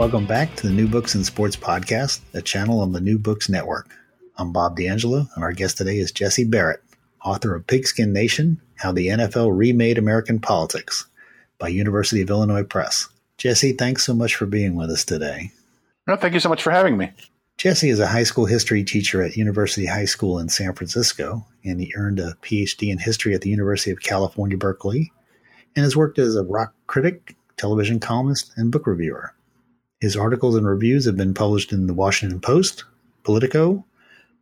Welcome back to the New Books and Sports Podcast, a channel on the New Books Network. I'm Bob D'Angelo, and our guest today is Jesse Berrett, author of Pigskin Nation How the NFL Remade American Politics by University of Illinois Press. Jesse, thanks so much for being with us today. No, thank you so much for having me. Jesse is a high school history teacher at University High School in San Francisco, and he earned a PhD in history at the University of California, Berkeley, and has worked as a rock critic, television columnist, and book reviewer. His articles and reviews have been published in the Washington Post, Politico,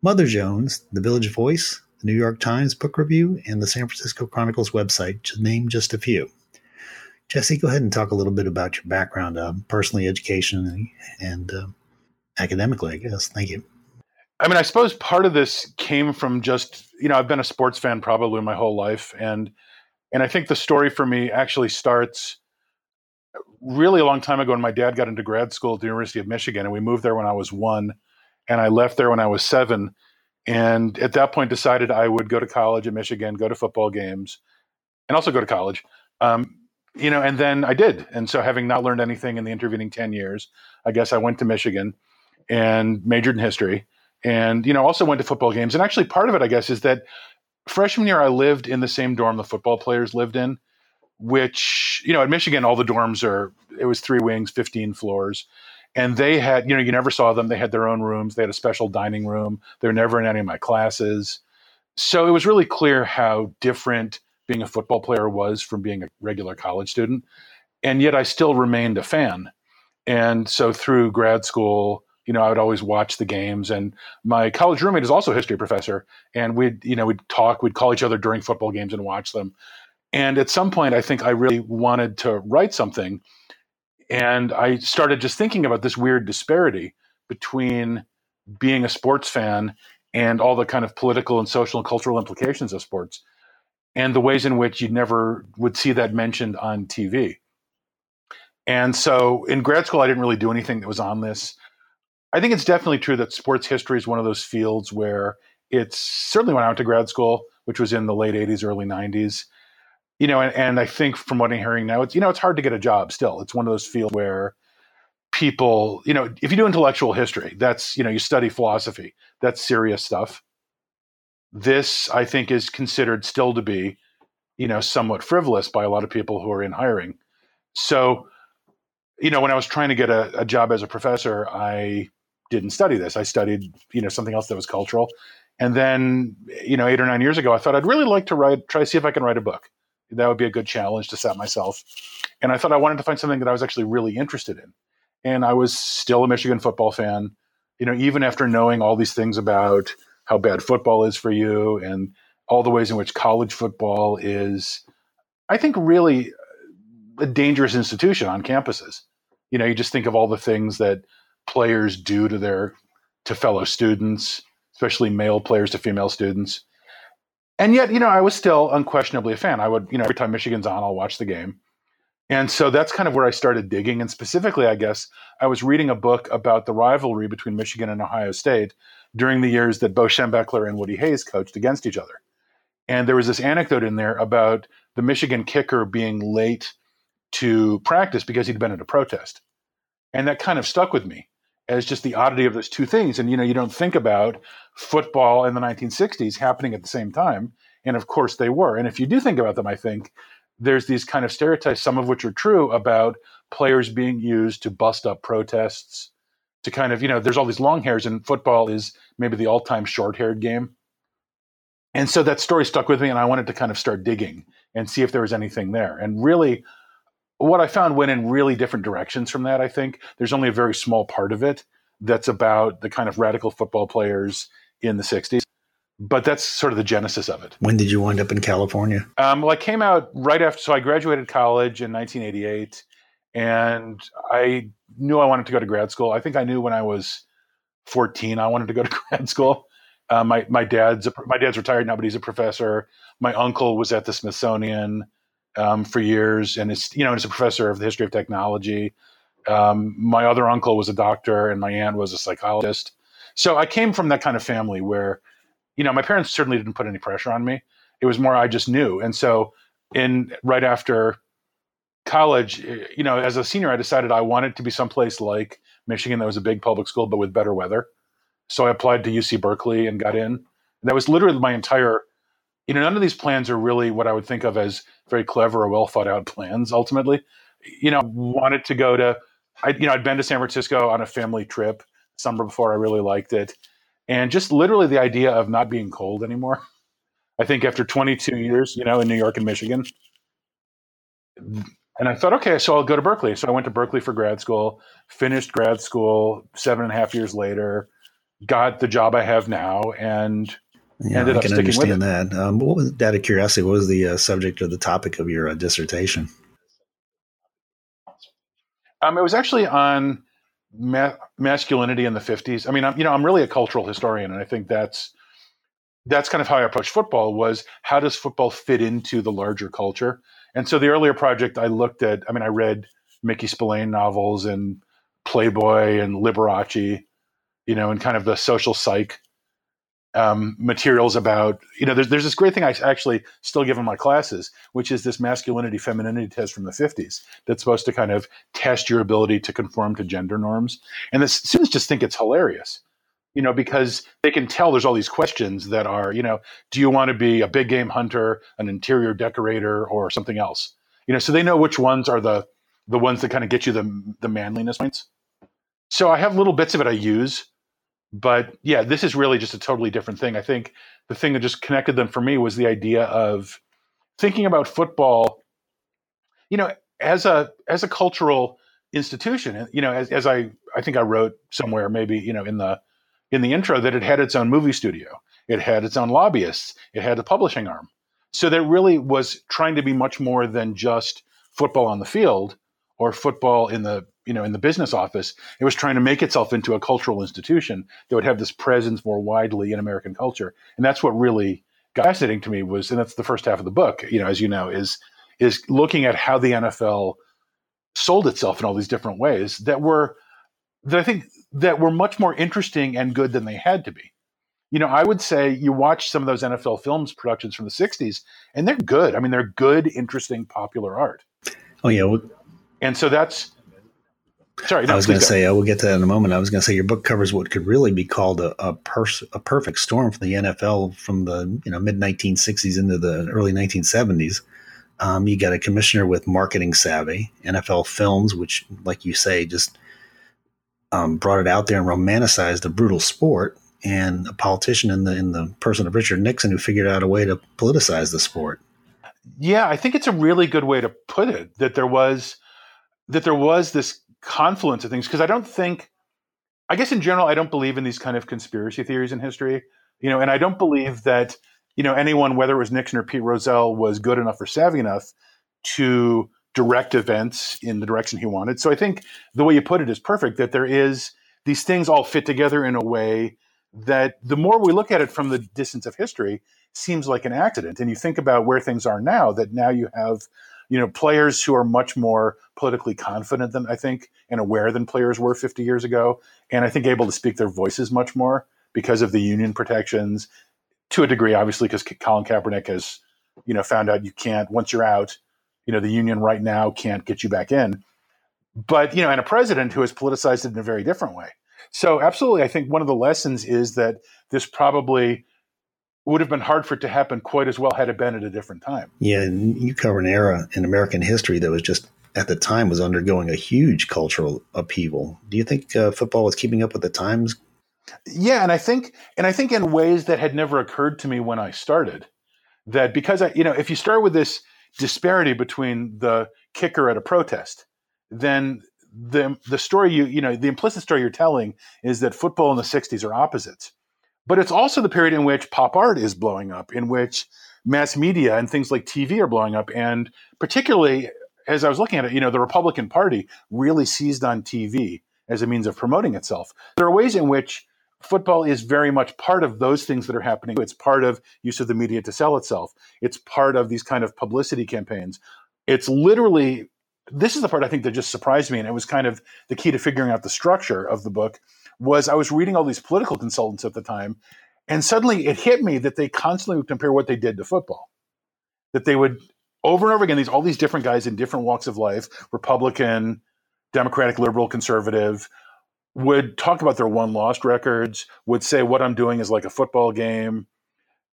Mother Jones, The Village Voice, the New York Times Book Review, and the San Francisco Chronicles website, to name just a few. Jesse, go ahead and talk a little bit about your background, uh, personally, education, and uh, academically, I guess. Thank you. I mean, I suppose part of this came from just you know I've been a sports fan probably my whole life, and and I think the story for me actually starts really a long time ago when my dad got into grad school at the University of Michigan, and we moved there when I was one, and I left there when I was seven. And at that point, decided I would go to college at Michigan, go to football games, and also go to college. Um, you know, and then I did. And so, having not learned anything in the intervening ten years, I guess I went to Michigan and majored in history, and you know, also went to football games. And actually, part of it, I guess, is that freshman year I lived in the same dorm the football players lived in which you know at Michigan all the dorms are it was three wings, fifteen floors, and they had you know you never saw them. They had their own rooms. They had a special dining room. They're never in any of my classes, so it was really clear how different being a football player was from being a regular college student, and yet I still remained a fan. And so through grad school, you know, I would always watch the games. And my college roommate is also a history professor, and we'd you know we'd talk, we'd call each other during football games and watch them. And at some point, I think I really wanted to write something. And I started just thinking about this weird disparity between being a sports fan and all the kind of political and social and cultural implications of sports and the ways in which you never would see that mentioned on TV. And so in grad school, I didn't really do anything that was on this. I think it's definitely true that sports history is one of those fields where it's certainly when I went to grad school, which was in the late 80s, early 90s you know, and, and I think from what I'm hearing now, it's you know, it's hard to get a job still. It's one of those fields where people, you know, if you do intellectual history, that's you know, you study philosophy, that's serious stuff. This, I think, is considered still to be, you know, somewhat frivolous by a lot of people who are in hiring. So, you know, when I was trying to get a, a job as a professor, I didn't study this. I studied, you know, something else that was cultural. And then, you know, eight or nine years ago, I thought I'd really like to write, try to see if I can write a book that would be a good challenge to set myself. And I thought I wanted to find something that I was actually really interested in. And I was still a Michigan football fan, you know, even after knowing all these things about how bad football is for you and all the ways in which college football is, I think, really a dangerous institution on campuses. You know, you just think of all the things that players do to their to fellow students, especially male players to female students and yet, you know, I was still unquestionably a fan. I would, you know, every time Michigan's on, I'll watch the game. And so that's kind of where I started digging. And specifically, I guess, I was reading a book about the rivalry between Michigan and Ohio State during the years that Bo Schembechler and Woody Hayes coached against each other. And there was this anecdote in there about the Michigan kicker being late to practice because he'd been at a protest. And that kind of stuck with me as just the oddity of those two things. And you know, you don't think about football in the 1960s happening at the same time, and of course they were. And if you do think about them, I think there's these kind of stereotypes, some of which are true about players being used to bust up protests. To kind of, you know, there's all these long hairs, and football is maybe the all-time short-haired game. And so that story stuck with me, and I wanted to kind of start digging and see if there was anything there. And really, what I found went in really different directions from that. I think there's only a very small part of it that's about the kind of radical football players in the 60s. But that's sort of the genesis of it. When did you wind up in California? Um, well, I came out right after, so I graduated college in 1988. and I knew I wanted to go to grad school. I think I knew when I was 14 I wanted to go to grad school. Uh, my my dad's a, my dad's retired now, but he's a professor. My uncle was at the Smithsonian um, for years, and is you know he's a professor of the history of technology. Um, my other uncle was a doctor, and my aunt was a psychologist. So I came from that kind of family where, you know, my parents certainly didn't put any pressure on me. It was more I just knew, and so in right after college, you know, as a senior, I decided I wanted to be someplace like Michigan that was a big public school, but with better weather. So I applied to UC Berkeley and got in. And that was literally my entire, you know, none of these plans are really what I would think of as very clever or well thought out plans ultimately. You know, wanted to go to, I, you know, I'd been to San Francisco on a family trip summer before. I really liked it. And just literally the idea of not being cold anymore. I think after 22 years, you know, in New York and Michigan, and I thought, okay, so I'll go to Berkeley. So I went to Berkeley for grad school, finished grad school seven and a half years later, got the job I have now, and yeah, ended I can understand that. Um, what was, out of curiosity, what was the uh, subject or the topic of your uh, dissertation? Um, it was actually on ma- masculinity in the 50s. I mean, I'm, you know, I'm really a cultural historian, and I think that's that's kind of how I approached football was how does football fit into the larger culture? And so the earlier project I looked at, I mean, I read Mickey Spillane novels and Playboy and Liberace, you know, and kind of the social psych um, materials about, you know, there's, there's this great thing I actually still give in my classes, which is this masculinity femininity test from the 50s that's supposed to kind of test your ability to conform to gender norms. And the students just think it's hilarious you know, because they can tell there's all these questions that are, you know, do you want to be a big game hunter, an interior decorator, or something else? You know, so they know which ones are the the ones that kind of get you the the manliness points. So I have little bits of it I use, but yeah, this is really just a totally different thing. I think the thing that just connected them for me was the idea of thinking about football, you know, as a as a cultural institution. You know, as, as I I think I wrote somewhere, maybe you know, in the in the intro that it had its own movie studio, it had its own lobbyists, it had a publishing arm. So that really was trying to be much more than just football on the field or football in the you know in the business office. It was trying to make itself into a cultural institution that would have this presence more widely in American culture, and that's what really got fascinating to me was, and that's the first half of the book. You know, as you know, is is looking at how the NFL sold itself in all these different ways that were that I think that were much more interesting and good than they had to be. You know, I would say you watch some of those NFL films productions from the 60s and they're good. I mean, they're good, interesting, popular art. Oh, yeah. Well, and so that's Sorry, no, I was going to say, I will get to that in a moment. I was going to say your book covers what could really be called a a, pers- a perfect storm for the NFL from the you know mid 1960s into the early 1970s. Um, you got a commissioner with marketing savvy, NFL Films, which, like you say, just um, brought it out there and romanticized a brutal sport, and a politician in the in the person of Richard Nixon who figured out a way to politicize the sport. Yeah, I think it's a really good way to put it. That there was that there was this confluence of things because I don't think, I guess in general, I don't believe in these kind of conspiracy theories in history. You know, and I don't believe that you know anyone, whether it was Nixon or Pete Rozelle, was good enough or savvy enough to direct events in the direction he wanted. So I think the way you put it is perfect that there is these things all fit together in a way that the more we look at it from the distance of history seems like an accident and you think about where things are now that now you have you know players who are much more politically confident than I think and aware than players were 50 years ago. And I think able to speak their voices much more because of the union protections to a degree obviously because Colin Kaepernick has you know found out you can't once you're out you know the union right now can't get you back in. But you know and a president who has politicized it in a very different way. So absolutely i think one of the lessons is that this probably would have been hard for it to happen quite as well had it been at a different time. Yeah and you cover an era in american history that was just at the time was undergoing a huge cultural upheaval. Do you think uh, football was keeping up with the times? Yeah and i think and i think in ways that had never occurred to me when i started that because i you know if you start with this disparity between the kicker at a protest, then the the story you you know the implicit story you're telling is that football in the 60s are opposites. But it's also the period in which pop art is blowing up, in which mass media and things like TV are blowing up, and particularly as I was looking at it, you know, the Republican Party really seized on TV as a means of promoting itself. There are ways in which football is very much part of those things that are happening. It's part of use of the media to sell itself. It's part of these kind of publicity campaigns. It's literally this is the part I think that just surprised me, and it was kind of the key to figuring out the structure of the book. Was I was reading all these political consultants at the time, and suddenly it hit me that they constantly would compare what they did to football. That they would over and over again these all these different guys in different walks of life, Republican, Democratic, liberal, conservative, would talk about their one lost records, would say what I'm doing is like a football game.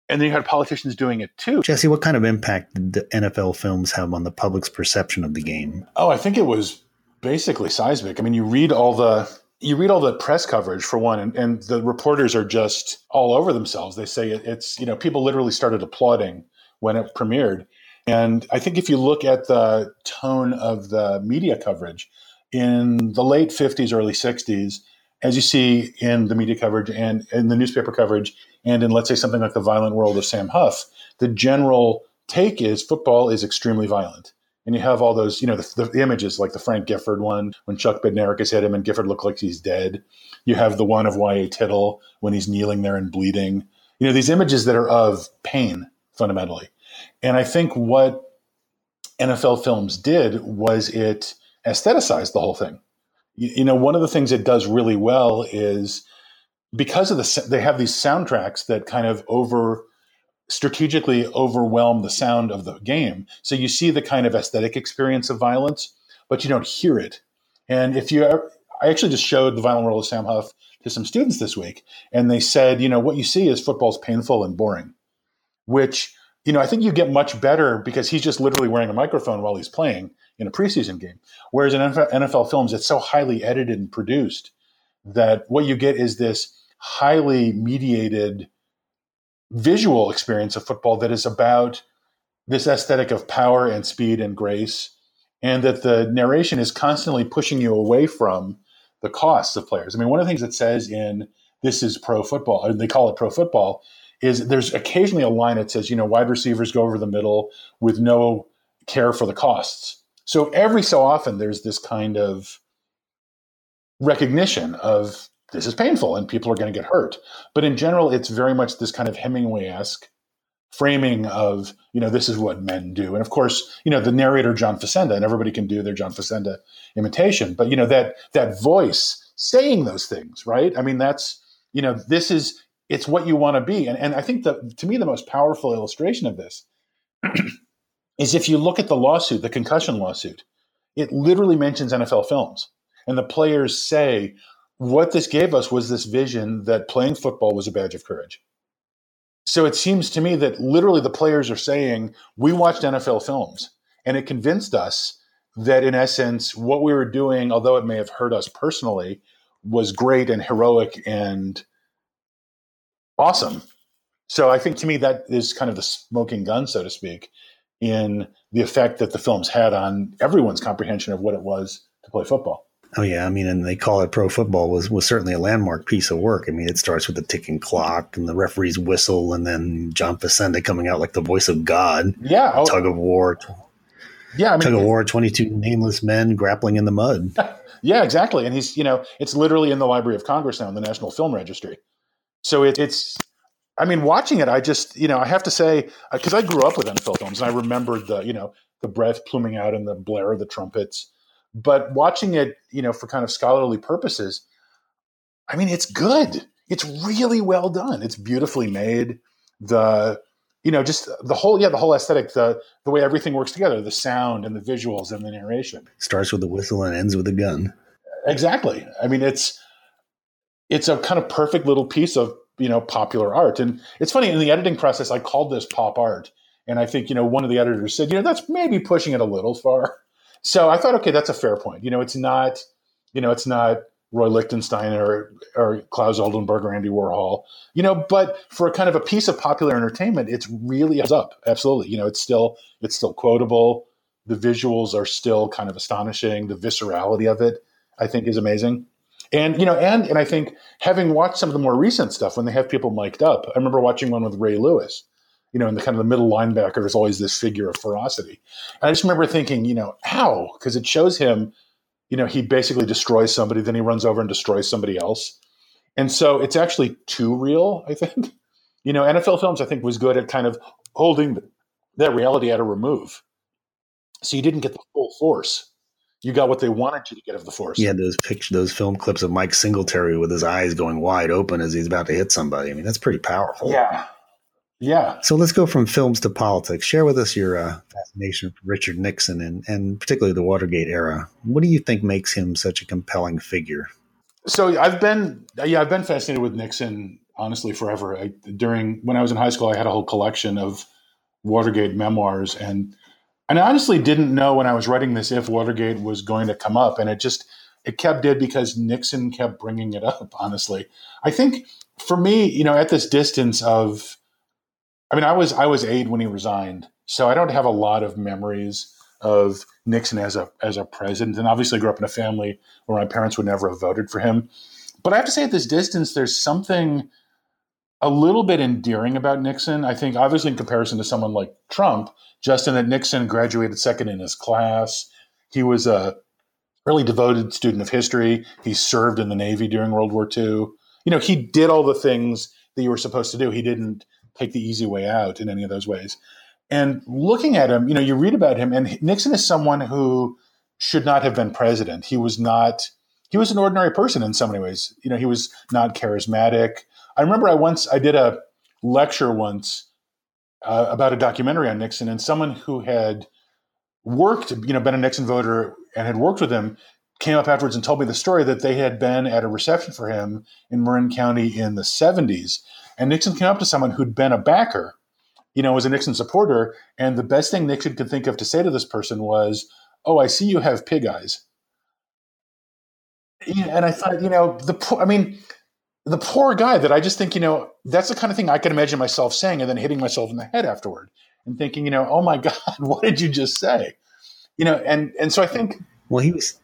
And then you had politicians doing it too. Jesse, what kind of impact did the NFL films have on the public's perception of the game? Oh, I think it was basically seismic. I mean, you read all the you read all the press coverage for one, and, and the reporters are just all over themselves. They say it, it's you know people literally started applauding when it premiered, and I think if you look at the tone of the media coverage, in the late 50s, early 60s, as you see in the media coverage and in the newspaper coverage, and in, let's say, something like The Violent World of Sam Huff, the general take is football is extremely violent. And you have all those, you know, the, the images like the Frank Gifford one when Chuck Bednarik has hit him and Gifford looked like he's dead. You have the one of Y.A. Tittle when he's kneeling there and bleeding. You know, these images that are of pain fundamentally. And I think what NFL films did was it aestheticized the whole thing. You, you, know, one of the things it does really well is because of the they have these soundtracks that kind of over strategically overwhelm the sound of the game. So you see the kind of aesthetic experience of violence, but you don't hear it. And if you, I actually just showed the Violent World of Sam Huff to some students this week, and they said, you know, what you see is football's painful and boring, which you know I think you get much better because he's just literally wearing a microphone while he's playing in a preseason game. Whereas in NFL, NFL films, it's so highly edited and produced that what you get is this highly mediated visual experience of football that is about this aesthetic of power and speed and grace, and that the narration is constantly pushing you away from the costs of players. I mean, one of the things it says in This is Pro Football, or they call it Pro Football, is there's occasionally a line that says, you know, wide receivers go over the middle with no care for the costs. So every so often, there's this kind of recognition of this is painful and people are going to get hurt. But in general, it's very much this kind of Hemingway esque framing of, you know, this is what men do. And of course, you know, the narrator, John Facenda, and everybody can do their John Facenda imitation, but, you know, that, that voice saying those things, right? I mean, that's, you know, this is, it's what you want to be. And, and I think that to me, the most powerful illustration of this is if you look at the lawsuit, the concussion lawsuit, it literally mentions NFL films. And the players say, what this gave us was this vision that playing football was a badge of courage. So it seems to me that literally the players are saying, we watched NFL films and it convinced us that in essence, what we were doing, although it may have hurt us personally, was great and heroic and awesome. So I think to me that is kind of the smoking gun, so to speak, in the effect that the films had on everyone's comprehension of what it was to play football. Oh yeah, I mean, and they call it pro football was was certainly a landmark piece of work. I mean, it starts with the ticking clock and the referee's whistle, and then John Facenda coming out like the voice of God. Yeah, oh, tug of war. Yeah, I mean, tug of war. Twenty two nameless men grappling in the mud. yeah, exactly. And he's you know it's literally in the Library of Congress now in the National Film Registry. So it, it's I mean, watching it, I just, you know, I have to say, because uh, I grew up with NFL films and I remembered the, you know, the breath pluming out and the blare of the trumpets. But watching it, you know, for kind of scholarly purposes, I mean, it's good. It's really well done. It's beautifully made. The, you know, just the whole, yeah, the whole aesthetic, the the way everything works together, the sound and the visuals and the narration. Starts with a whistle and ends with a gun. Exactly. I mean, it's it's a kind of perfect little piece of you know popular art. And it's funny in the editing process, I called this pop art, and I think you know one of the editors said, you know, that's maybe pushing it a little far. So I thought, okay, that's a fair point. You know, it's not, you know, it's not Roy Lichtenstein or or Claes Oldenburg or Andy Warhol, you know, but for a kind of a piece of popular entertainment, it's really up. Absolutely, you know, it's still it's still quotable. The visuals are still kind of astonishing. The viscerality of it, I think, is amazing. And you know, and and I think having watched some of the more recent stuff when they have people mic'd up, I remember watching one with Ray Lewis, you know, in the kind of the middle linebacker, there's always this figure of ferocity. And I just remember thinking, you know, how? Because it shows him, you know, he basically destroys somebody, then he runs over and destroys somebody else. And so it's actually too real, I think. You know, NFL Films, I think, was good at kind of holding that reality at a remove. So you didn't get the full force. You got what they wanted you to get of the force. Yeah, those picture, those film clips of Mike Singletary with his eyes going wide open as he's about to hit somebody. I mean, that's pretty powerful. Yeah. Yeah. So let's go from films to politics. Share with us your uh, fascination for Richard Nixon and, and particularly the Watergate era. What do you think makes him such a compelling figure? So I've been, yeah, I've been fascinated with Nixon honestly forever. I, during when I was in high school, I had a whole collection of Watergate memoirs, and and I honestly didn't know when I was writing this if Watergate was going to come up, and it just it kept did because Nixon kept bringing it up. Honestly, I think for me, you know, at this distance of I mean, I was I was eight when he resigned, so I don't have a lot of memories of Nixon as a as a president, and obviously I grew up in a family where my parents would never have voted for him. But I have to say, at this distance, there's something a little bit endearing about Nixon. I think, obviously, in comparison to someone like Trump, just in that Nixon graduated second in his class. He was a really devoted student of history. He served in the Navy during World War II. You know, he did all the things that you were supposed to do. He didn't take the easy way out in any of those ways. And looking at him, you know, you read about him, and Nixon is someone who should not have been president. He was not, he was an ordinary person in so many ways. You know, he was not charismatic. I remember I once, I did a lecture once uh, about a documentary on Nixon, and someone who had worked, you know, been a Nixon voter and had worked with him came up afterwards and told me the story that they had been at a reception for him in Marin County in the 70s and Nixon came up to someone who'd been a backer, you know, was a Nixon supporter. And the best thing Nixon could think of to say to this person was, Oh, I see you have pig eyes. And I thought, you know, the poor, I mean, the poor guy that I just think, you know, that's the kind of thing I could imagine myself saying and then hitting myself in the head afterward and thinking, you know, oh my God, what did you just say? You know, and and so I think Well he was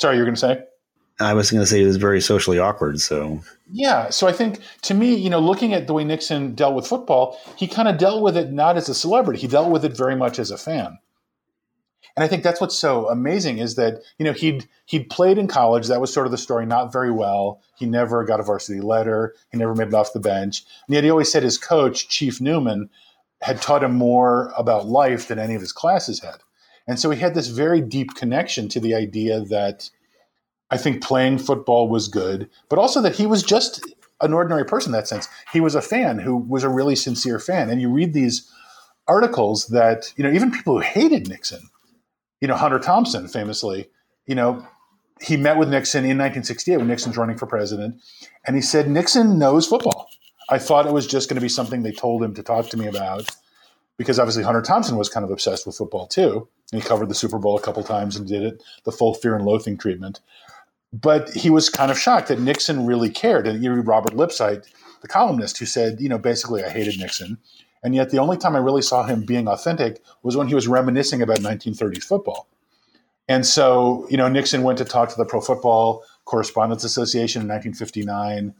sorry, you're gonna say? I was going to say it was very socially awkward. So yeah, so I think to me, you know, looking at the way Nixon dealt with football, he kind of dealt with it not as a celebrity; he dealt with it very much as a fan. And I think that's what's so amazing is that you know he'd he'd played in college. That was sort of the story. Not very well. He never got a varsity letter. He never made it off the bench. And yet he always said his coach, Chief Newman, had taught him more about life than any of his classes had. And so he had this very deep connection to the idea that I think playing football was good, but also that he was just an ordinary person in that sense. He was a fan who was a really sincere fan. And you read these articles that, you know, even people who hated Nixon, you know, Hunter Thompson famously, you know, he met with Nixon in 1968 when Nixon's running for president, and he said, Nixon knows football. I thought it was just going to be something they told him to talk to me about because obviously Hunter Thompson was kind of obsessed with football too. And he covered the Super Bowl a couple times and did it the full fear and loathing treatment but he was kind of shocked that Nixon really cared. And you read Robert Lipsyte, the columnist, who said, you know, basically, I hated Nixon. And yet, the only time I really saw him being authentic was when he was reminiscing about 1930s football. And so, you know, Nixon went to talk to the Pro Football Correspondents Association in 1959,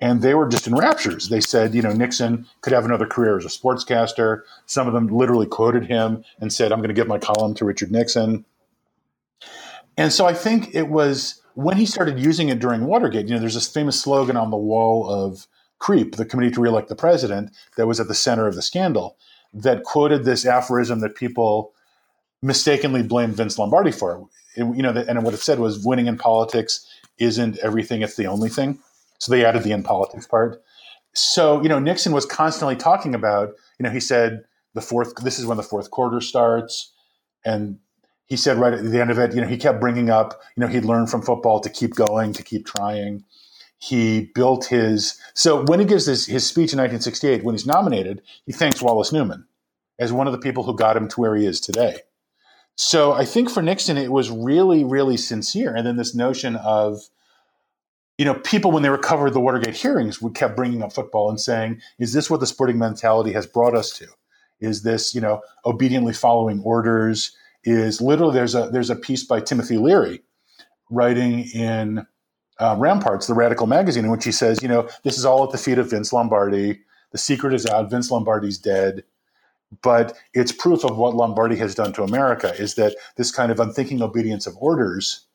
and they were just in raptures. They said, you know, Nixon could have another career as a sportscaster. Some of them literally quoted him and said, I'm going to give my column to Richard Nixon. And so I think it was when he started using it during Watergate, you know, there's this famous slogan on the wall of CREEP, the Committee to Reelect the President, that was at the center of the scandal, that quoted this aphorism that people mistakenly blamed Vince Lombardi for. It, you know, and what it said was, "Winning in politics isn't everything; it's the only thing." So they added the "in politics" part. So you know, Nixon was constantly talking about. You know, he said the fourth. This is when the fourth quarter starts, and he said right at the end of it, you know, he kept bringing up, you know, he'd learned from football to keep going, to keep trying. He built his. So when he gives his, his speech in 1968, when he's nominated, he thanks Wallace Newman as one of the people who got him to where he is today. So I think for Nixon, it was really, really sincere. And then this notion of, you know, people when they recovered the Watergate hearings would kept bringing up football and saying, "Is this what the sporting mentality has brought us to? Is this, you know, obediently following orders? Is literally there's a there's a piece by Timothy Leary writing in uh, Ramparts, the Radical magazine, in which he says, you know, this is all at the feet of Vince Lombardi. The secret is out. Vince Lombardi's dead. But it's proof of what Lombardi has done to America is that this kind of unthinking obedience of orders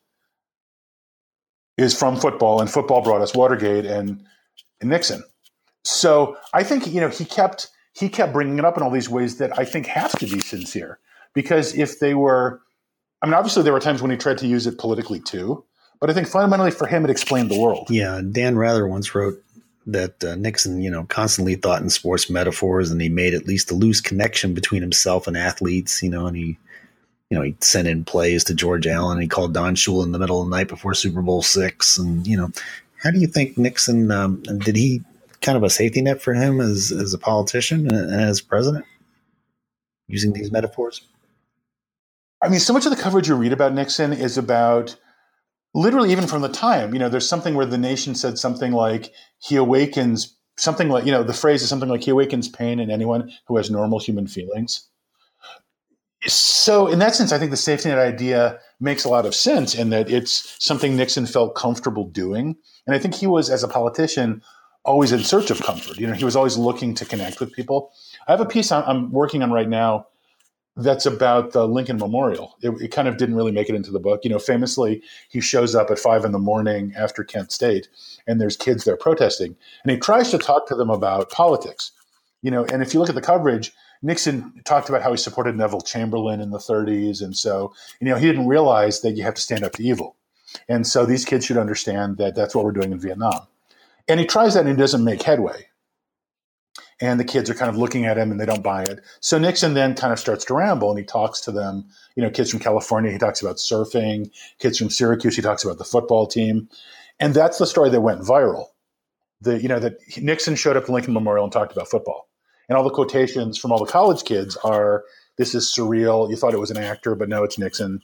is from football, and football brought us Watergate and, and Nixon. So I think you know he kept he kept bringing it up in all these ways that I think have to be sincere because if they were, I mean, obviously there were times when he tried to use it politically too, but I think fundamentally for him it explained the world. Yeah, Dan Rather once wrote that uh, Nixon, you know, constantly thought in sports metaphors, and he made at least a loose connection between himself and athletes. You know, and he, you know, he sent in plays to George Allen. he called Don Shula in the middle of the night before Super Bowl six, and you know, how do you think Nixon um, did he kind of a safety net for him as as a politician and as president, using these metaphors? I mean, so much of the coverage you read about Nixon is about literally even from the time, you know, there's something where the nation said something like he awakens something like, you know, the phrase is something like he awakens pain in anyone who has normal human feelings. So in that sense, I think the safety net idea makes a lot of sense in that it's something Nixon felt comfortable doing. And I think he was, as a politician, always in search of comfort. You know, he was always looking to connect with people. I have a piece I'm working on right now that's about the Lincoln Memorial. It, it, kind of didn't really make it into the book. You know, famously, he shows up at five in the morning after Kent State, and there's kids there protesting, and he tries to talk to them about politics. You know, and if you look at the coverage, Nixon talked about how he supported Neville Chamberlain in the 30s, and so you know he didn't realize that you have to stand up to evil, and so these kids should understand that that's what we're doing in Vietnam. And he tries that, and he doesn't make headway and the kids are kind of looking at him and they don't buy it. So Nixon then kind of starts to ramble and he talks to them. You know, kids from California, he talks about surfing. Kids from Syracuse, he talks about the football team, and that's the story that went viral. The you know that Nixon showed up at Lincoln Memorial and talked about football, and all the quotations from all the college kids are, "This is surreal. You thought it was an actor, but no, it's Nixon."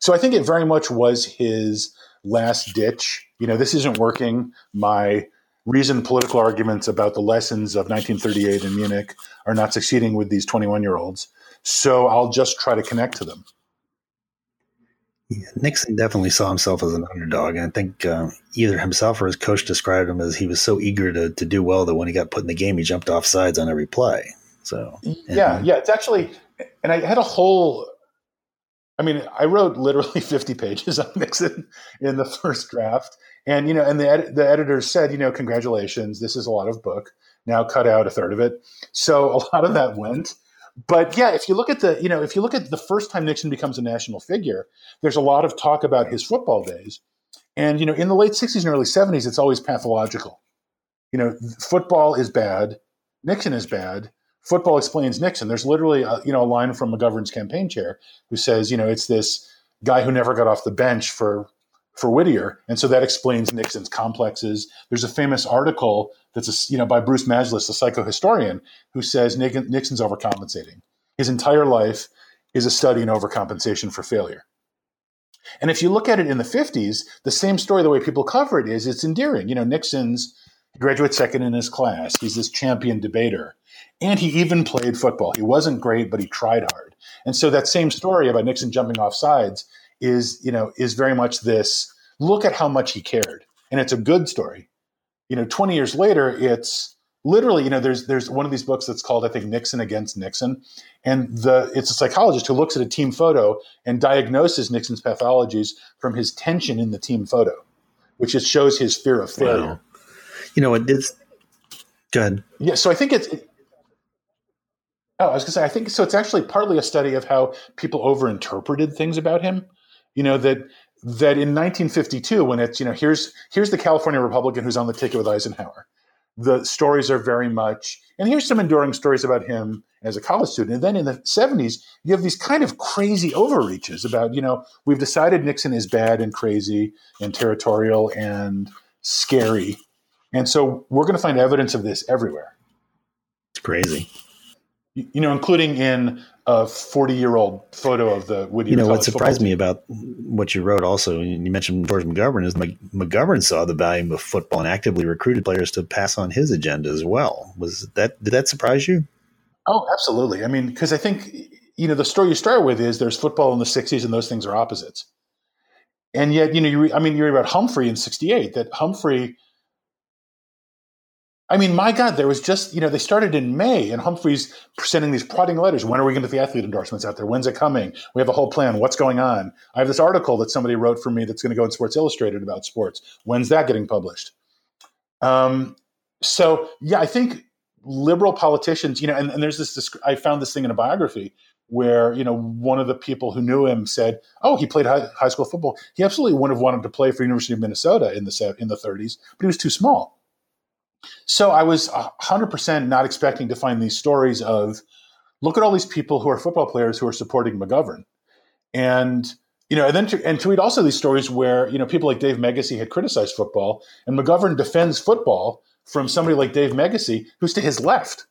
So I think it very much was his last ditch. You know, this isn't working. My reasoned political arguments about the lessons of 1938 in Munich are not succeeding with these 21 year olds. So I'll just try to connect to them. Yeah, Nixon definitely saw himself as an underdog. And I think uh, either himself or his coach described him as he was so eager to, to do well that when he got put in the game, he jumped off sides on every play. So, yeah, yeah, it's actually, and I had a whole, I mean, I wrote literally 50 pages on Nixon in the first draft. And you know, and the ed- the editors said, you know, congratulations, this is a lot of book. Now cut out a third of it. So a lot of that went. But yeah, if you look at the, you know, if you look at the first time Nixon becomes a national figure, there's a lot of talk about his football days. And you know, in the late 60s and early 70s, it's always pathological. You know, football is bad, Nixon is bad. Football explains Nixon. There's literally, a, you know, a line from McGovern's campaign chair who says, you know, it's this guy who never got off the bench for for Whittier, and so that explains Nixon's complexes. There's a famous article that's a, you know by Bruce Mazlish, the psychohistorian, who says Nixon's overcompensating. His entire life is a study in overcompensation for failure. And if you look at it in the 50s, the same story, the way people cover it is, it's endearing. You know, Nixon's graduate second in his class. He's this champion debater. And he even played football. He wasn't great, but he tried hard. And so that same story about Nixon jumping off sides is you know is very much this look at how much he cared. And it's a good story. You know 20 years later it's literally you know there's there's one of these books that's called i think nixon against nixon. And the it's a psychologist who looks at a team photo and diagnoses nixon's pathologies from his tension in the team photo which just shows his fear of failure. Wow. you know it is good yeah so i think it's it, Oh, I was going to say, I think so. It's actually partly a study of how people overinterpreted things about him you know that that in 1952 when it's you know here's here's the california republican who's on the ticket with eisenhower. The stories are very much and here's some enduring stories about him as a college student. And then in the 70s you have these kind of crazy overreaches about you know we've decided nixon is bad and crazy and territorial and scary. And so we're going to find evidence of this everywhere. It's crazy. You know including in a 40 year old photo of the Whittier. You know, what surprised me about what you wrote also, you mentioned George McGovern, is McGovern saw the value of football and actively recruited players to pass on his agenda as well. Was that, did that surprise you? Oh, absolutely. I mean, because I think, you know, the story you start with is there's football in the 60s and those things are opposites. And yet, you know, you re, I mean, you read about Humphrey in 68, that Humphrey I mean, my God, there was just, you know, they started in May and Humphrey's sending these prodding letters. When are we going to get the athlete endorsements out there? When's it coming? We have a whole plan. What's going on? I have this article that somebody wrote for me that's going to go in Sports Illustrated about sports. When's that getting published? Um, so, yeah, I think liberal politicians, you know, and, and there's this, this, I found this thing in a biography where, you know, one of the people who knew him said, oh, he played high, high school football. He absolutely wouldn't have wanted to play for University of Minnesota in the, in the 30s, but he was too small so I was 100% not expecting to find these stories of look at all these people who are football players who are supporting McGovern. And you know, and then to, and to read also these stories where you know people like Dave Meggyesy had criticized football, and McGovern defends football from somebody like Dave Meggyesy, who's to his left,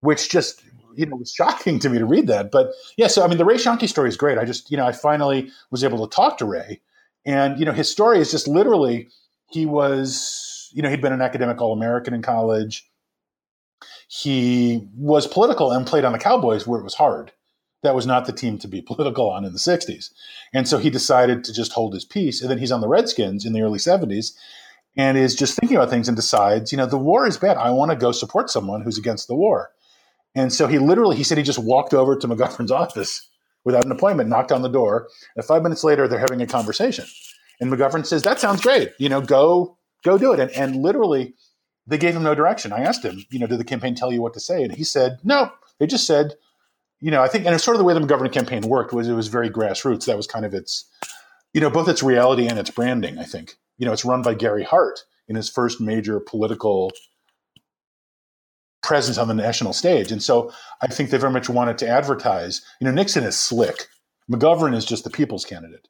which just you know was shocking to me to read that. But yeah, so I mean, the Ray Schoenke story is great. I just you know I finally was able to talk to Ray, and you know his story is just literally he was you know, he'd been an academic All American in college. He was political and played on the Cowboys where it was hard. That was not the team to be political on in the 60s. And so he decided to just hold his peace. And then he's on the Redskins in the early 70s and is just thinking about things and decides, you know, the war is bad. I want to go support someone who's against the war. And so he literally, he said he just walked over to McGovern's office without an appointment, knocked on the door. And five minutes later, they're having a conversation. And McGovern says, That sounds great. You know, go go do it. And, and literally, they gave him no direction. I asked him, you know, did the campaign tell you what to say? And he said, no. They just said, you know, I think, and it's sort of the way the McGovern campaign worked was it was very grassroots. That was kind of its, you know, both its reality and its branding. I think, you know, it's run by Gary Hart in his first major political presence on the national stage. And so I think they very much wanted to advertise, you know, Nixon is slick. McGovern is just the people's candidate.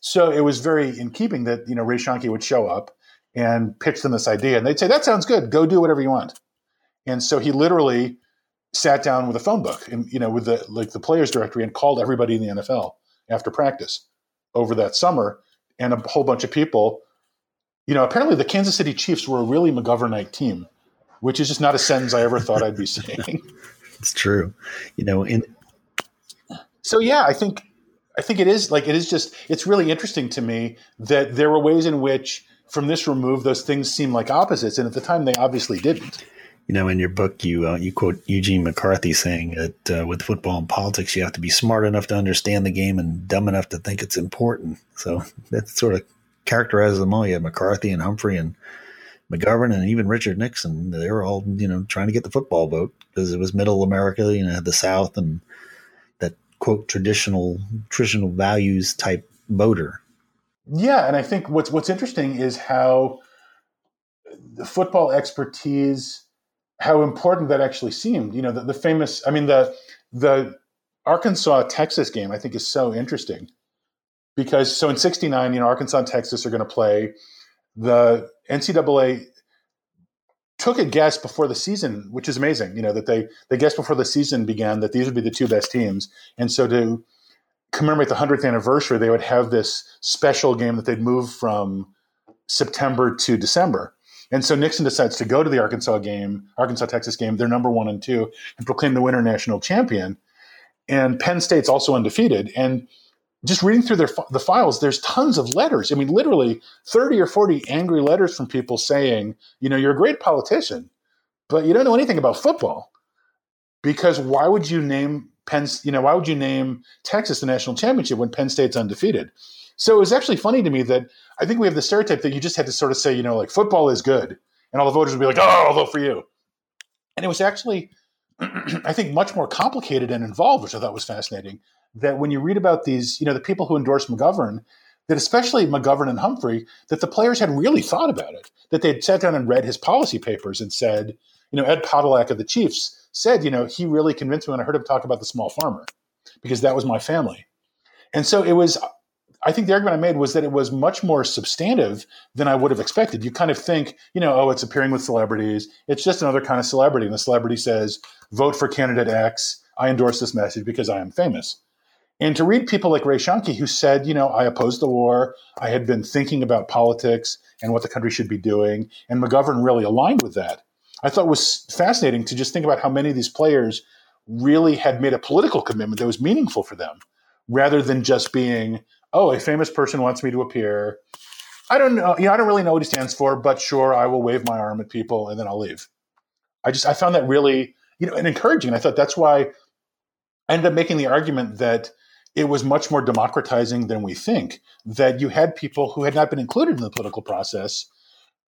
So it was very in keeping that, you know, Ray Schoenke would show up and pitch them this idea. And they'd say, that sounds good. Go do whatever you want. And so he literally sat down with a phone book and, you know, with the, like the players directory and called everybody in the NFL after practice over that summer and a whole bunch of people. You know, apparently the Kansas City Chiefs were a really McGovernite team, which is just not a sentence I ever thought I'd be saying. it's true. You know, in so yeah, I think I think it is like it is just it's really interesting to me that there were ways in which from this remove, those things seem like opposites, and at the time they obviously didn't. You know, in your book, you uh, you quote Eugene McCarthy saying that uh, with football and politics, you have to be smart enough to understand the game and dumb enough to think it's important. So that sort of characterizes them all. You have McCarthy and Humphrey and McGovern and even Richard Nixon. They were all you know trying to get the football vote because it was Middle America, you know, the South and that quote traditional traditional values type voter. Yeah, and I think what's what's interesting is how the football expertise, how important that actually seemed. You know, the, the famous. I mean, the the Arkansas Texas game I think is so interesting because so in '69, you know, Arkansas and Texas are going to play. The NCAA took a guess before the season, which is amazing. You know that they they guessed before the season began that these would be the two best teams, and so to commemorate the 100th anniversary, they would have this special game that they'd move from September to December. And so Nixon decides to go to the Arkansas game, Arkansas Texas game. They're number one and two, and proclaim the winner national champion. And Penn State's also undefeated. And just reading through their the files, there's tons of letters. I mean, literally 30 or 40 angry letters from people saying, you know, you're a great politician, but you don't know anything about football. Because why would you name Penn, you know, why would you name Texas the national championship when Penn State's undefeated? So it was actually funny to me that I think we have the stereotype that you just had to sort of say, you know, like football is good, and all the voters would be like, oh, I'll vote for you. And it was actually, I think, much more complicated and involved, which I thought was fascinating. That when you read about these, you know, the people who endorsed McGovern, that especially McGovern and Humphrey, that the players had really thought about it, that they'd sat down and read his policy papers and said, you know, Ed Podolak of the Chiefs said, you know, he really convinced me when I heard him talk about the small farmer because that was my family. And so it was, I think the argument I made was that it was much more substantive than I would have expected. You kind of think, you know, oh, it's appearing with celebrities. It's just another kind of celebrity. And the celebrity says, vote for candidate X. I endorse this message because I am famous. And to read people like Ray Schoenke, who said, you know, I opposed the war. I had been thinking about politics and what the country should be doing. And McGovern really aligned with that. I thought it was fascinating to just think about how many of these players really had made a political commitment that was meaningful for them rather than just being, oh, a famous person wants me to appear. I don't know. You know, I don't really know what he stands for, but sure, I will wave my arm at people and then I'll leave. I just I found that really you know and encouraging. I thought that's why I ended up making the argument that it was much more democratizing than we think. That you had people who had not been included in the political process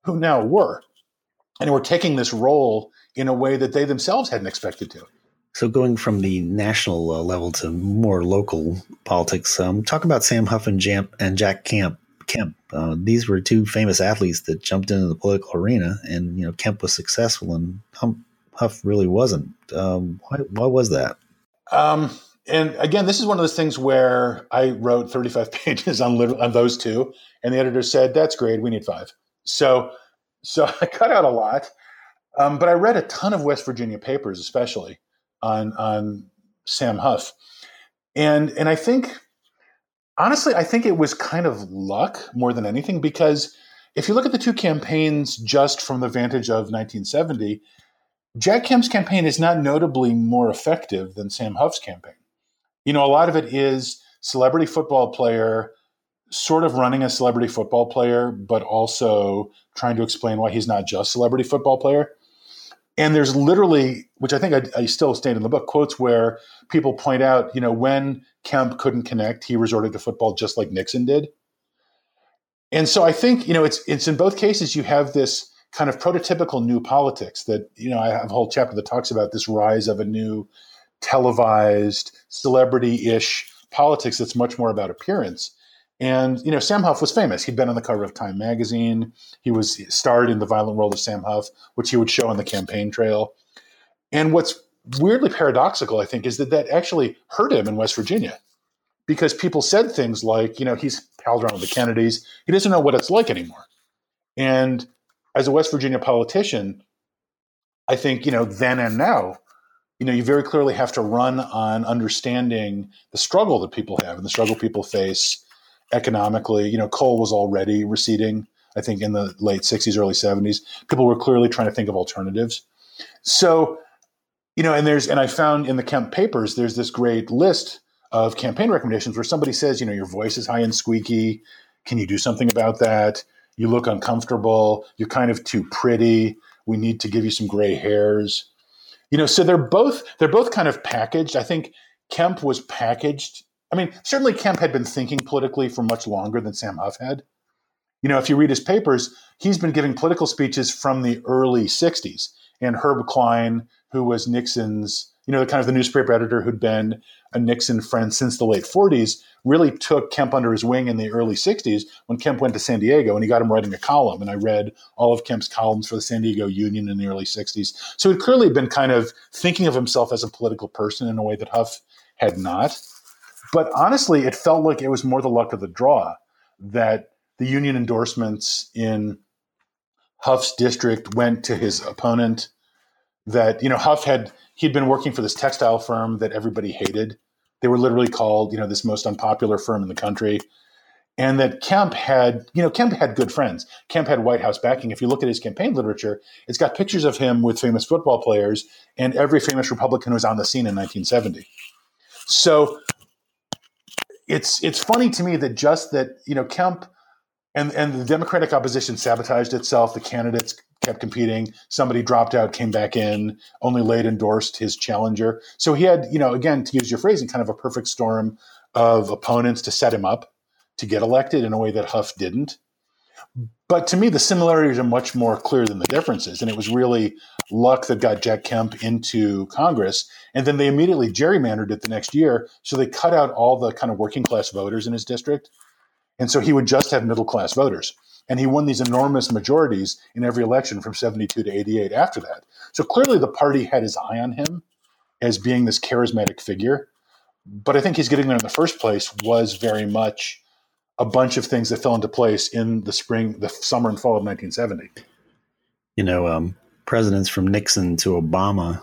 who now were, and were taking this role in a way that they themselves hadn't expected to. So, going from the national uh, level to more local politics, um, talk about Sam Huff and, Jam- and Jack Camp. Kemp. Uh, these were two famous athletes that jumped into the political arena, and you know Kemp was successful, and Huff really wasn't. Um, why, why, was that? Um, and again, this is one of those things where I wrote 35 pages on, on those two, and the editor said, "That's great. We need five. So, so I cut out a lot, um, but I read a ton of West Virginia papers, especially on on Sam Huff, and and I think honestly, I think it was kind of luck more than anything because if you look at the two campaigns just from the vantage of 1970, Jack Kemp's campaign is not notably more effective than Sam Huff's campaign. You know, a lot of it is celebrity football player sort of running a celebrity football player, but also trying to explain why he's not just celebrity football player. And there's literally, which I think I, I, still state in the book, quotes where people point out, you know, when Kemp couldn't connect, he resorted to football just like Nixon did. And so I think, you know, it's it's in both cases you have this kind of prototypical new politics that, you know, I have a whole chapter that talks about this rise of a new televised celebrity-ish politics that's much more about appearance. And you know, Sam Huff was famous. He'd been on the cover of Time magazine. He was starred in The Violent World of Sam Huff, which he would show on the campaign trail. And what's weirdly paradoxical, I think, is that that actually hurt him in West Virginia because people said things like, you know, he's palled around with the Kennedys. He doesn't know what it's like anymore. And as a West Virginia politician, I think, you know, then and now, you know, you very clearly have to run on understanding the struggle that people have and the struggle people face economically. You know, coal was already receding, I think, in the late 60s, early 70s. People were clearly trying to think of alternatives. So, you know, and there's, and I found in the Kemp papers, there's this great list of campaign recommendations where somebody says, you know, your voice is high and squeaky. Can you do something about that? You look uncomfortable. You're kind of too pretty. We need to give you some gray hairs. You know, so they're both they're both kind of packaged. I think Kemp was packaged. I mean, certainly Kemp had been thinking politically for much longer than Sam Huff had. You know, if you read his papers, he's been giving political speeches from the early 60s. And Herb Klein, who was Nixon's, you know, the kind of the newspaper editor who'd been a Nixon friend since the late 40s, really took Kemp under his wing in the early 60s when Kemp went to San Diego and he got him writing a column. And I read all of Kemp's columns for the San Diego Union in the early 60s. So he'd clearly been kind of thinking of himself as a political person in a way that Huff had not. But honestly, it felt like it was more the luck of the draw that the union endorsements in Huff's district went to his opponent that you know Huff had he'd been working for this textile firm that everybody hated. They were literally called you know this most unpopular firm in the country, and that Kemp had you know Kemp had good friends. Kemp had White House backing. If you look at his campaign literature, it's got pictures of him with famous football players and every famous Republican who was on the scene in 1970. So it's it's funny to me that just that you know Kemp and and the Democratic opposition sabotaged itself. The candidates kept competing. Somebody dropped out, came back in, only late endorsed his challenger. So he had, you know, again, to use your phrasing, kind of a perfect storm of opponents to set him up to get elected in a way that Huff didn't. But to me, the similarities are much more clear than the differences. And it was really luck that got Jack Kemp into Congress. And then they immediately gerrymandered it the next year. So they cut out all the kind of working class voters in his district. And so he would just have middle class voters. And he won these enormous majorities in every election from 72 to 88 after that. So clearly the party had his eye on him as being this charismatic figure. But I think he's getting there in the first place was very much a bunch of things that fell into place in the spring, the summer and fall of 1970. You know, um, presidents from Nixon to Obama